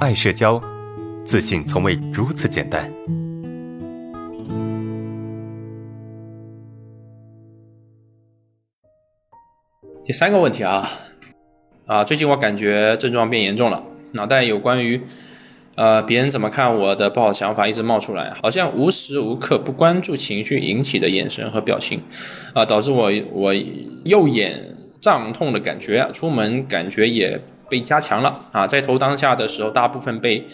爱社交，自信从未如此简单。第三个问题啊，啊，最近我感觉症状变严重了，脑袋有关于呃别人怎么看我的不好想法一直冒出来，好像无时无刻不关注情绪引起的眼神和表情，啊，导致我我右眼胀痛的感觉，出门感觉也被加强了啊，在投当下的时候，大部分被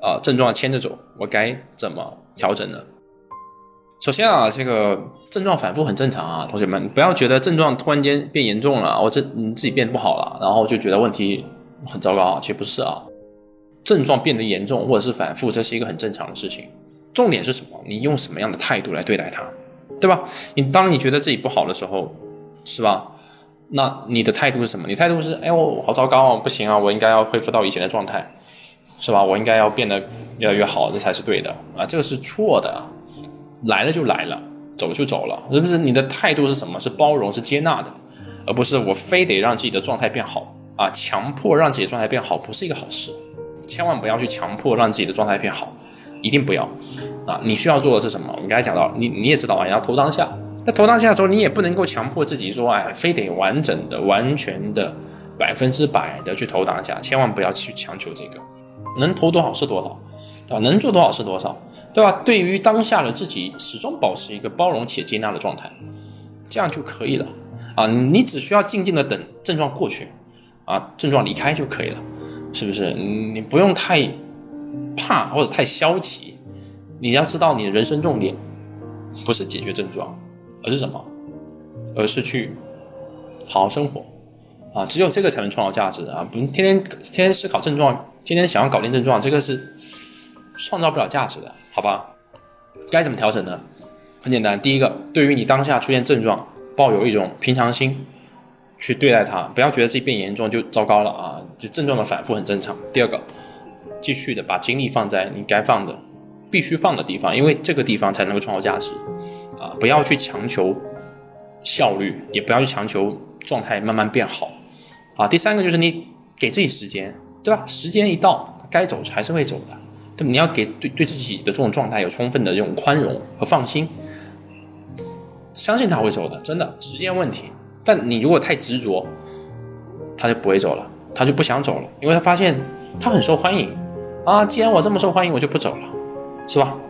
啊症状牵着走，我该怎么调整呢？首先啊，这个症状反复很正常啊，同学们不要觉得症状突然间变严重了，我这你自己变不好了，然后就觉得问题很糟糕啊，其实不是啊，症状变得严重或者是反复，这是一个很正常的事情。重点是什么？你用什么样的态度来对待它，对吧？你当你觉得自己不好的时候，是吧？那你的态度是什么？你态度是，哎，我好糟糕啊，不行啊，我应该要恢复到以前的状态，是吧？我应该要变得越来越好，这才是对的啊，这个是错的。来了就来了，走就走了，是不是？你的态度是什么？是包容，是接纳的，而不是我非得让自己的状态变好啊！强迫让自己的状态变好，不是一个好事，千万不要去强迫让自己的状态变好，一定不要啊！你需要做的是什么？我们刚才讲到，你你也知道啊，你要投当下。在投当下的时候，你也不能够强迫自己说，哎，非得完整的、完全的、百分之百的去投当下，千万不要去强求这个，能投多少是多少。啊，能做多少是多少，对吧？对于当下的自己，始终保持一个包容且接纳的状态，这样就可以了。啊，你只需要静静的等症状过去，啊，症状离开就可以了，是不是？你不用太怕或者太消极。你要知道，你的人生重点不是解决症状，而是什么？而是去好好生活。啊，只有这个才能创造价值啊！不，天天天天思考症状，天天想要搞定症状，这个是。创造不了价值的，好吧？该怎么调整呢？很简单，第一个，对于你当下出现症状，抱有一种平常心去对待它，不要觉得自己变严重就糟糕了啊！就症状的反复很正常。第二个，继续的把精力放在你该放的、必须放的地方，因为这个地方才能够创造价值啊！不要去强求效率，也不要去强求状态慢慢变好啊！第三个就是你给自己时间，对吧？时间一到，该走还是会走的。对你要给对对自己的这种状态有充分的这种宽容和放心，相信他会走的，真的时间问题。但你如果太执着，他就不会走了，他就不想走了，因为他发现他很受欢迎啊。既然我这么受欢迎，我就不走了，是吧？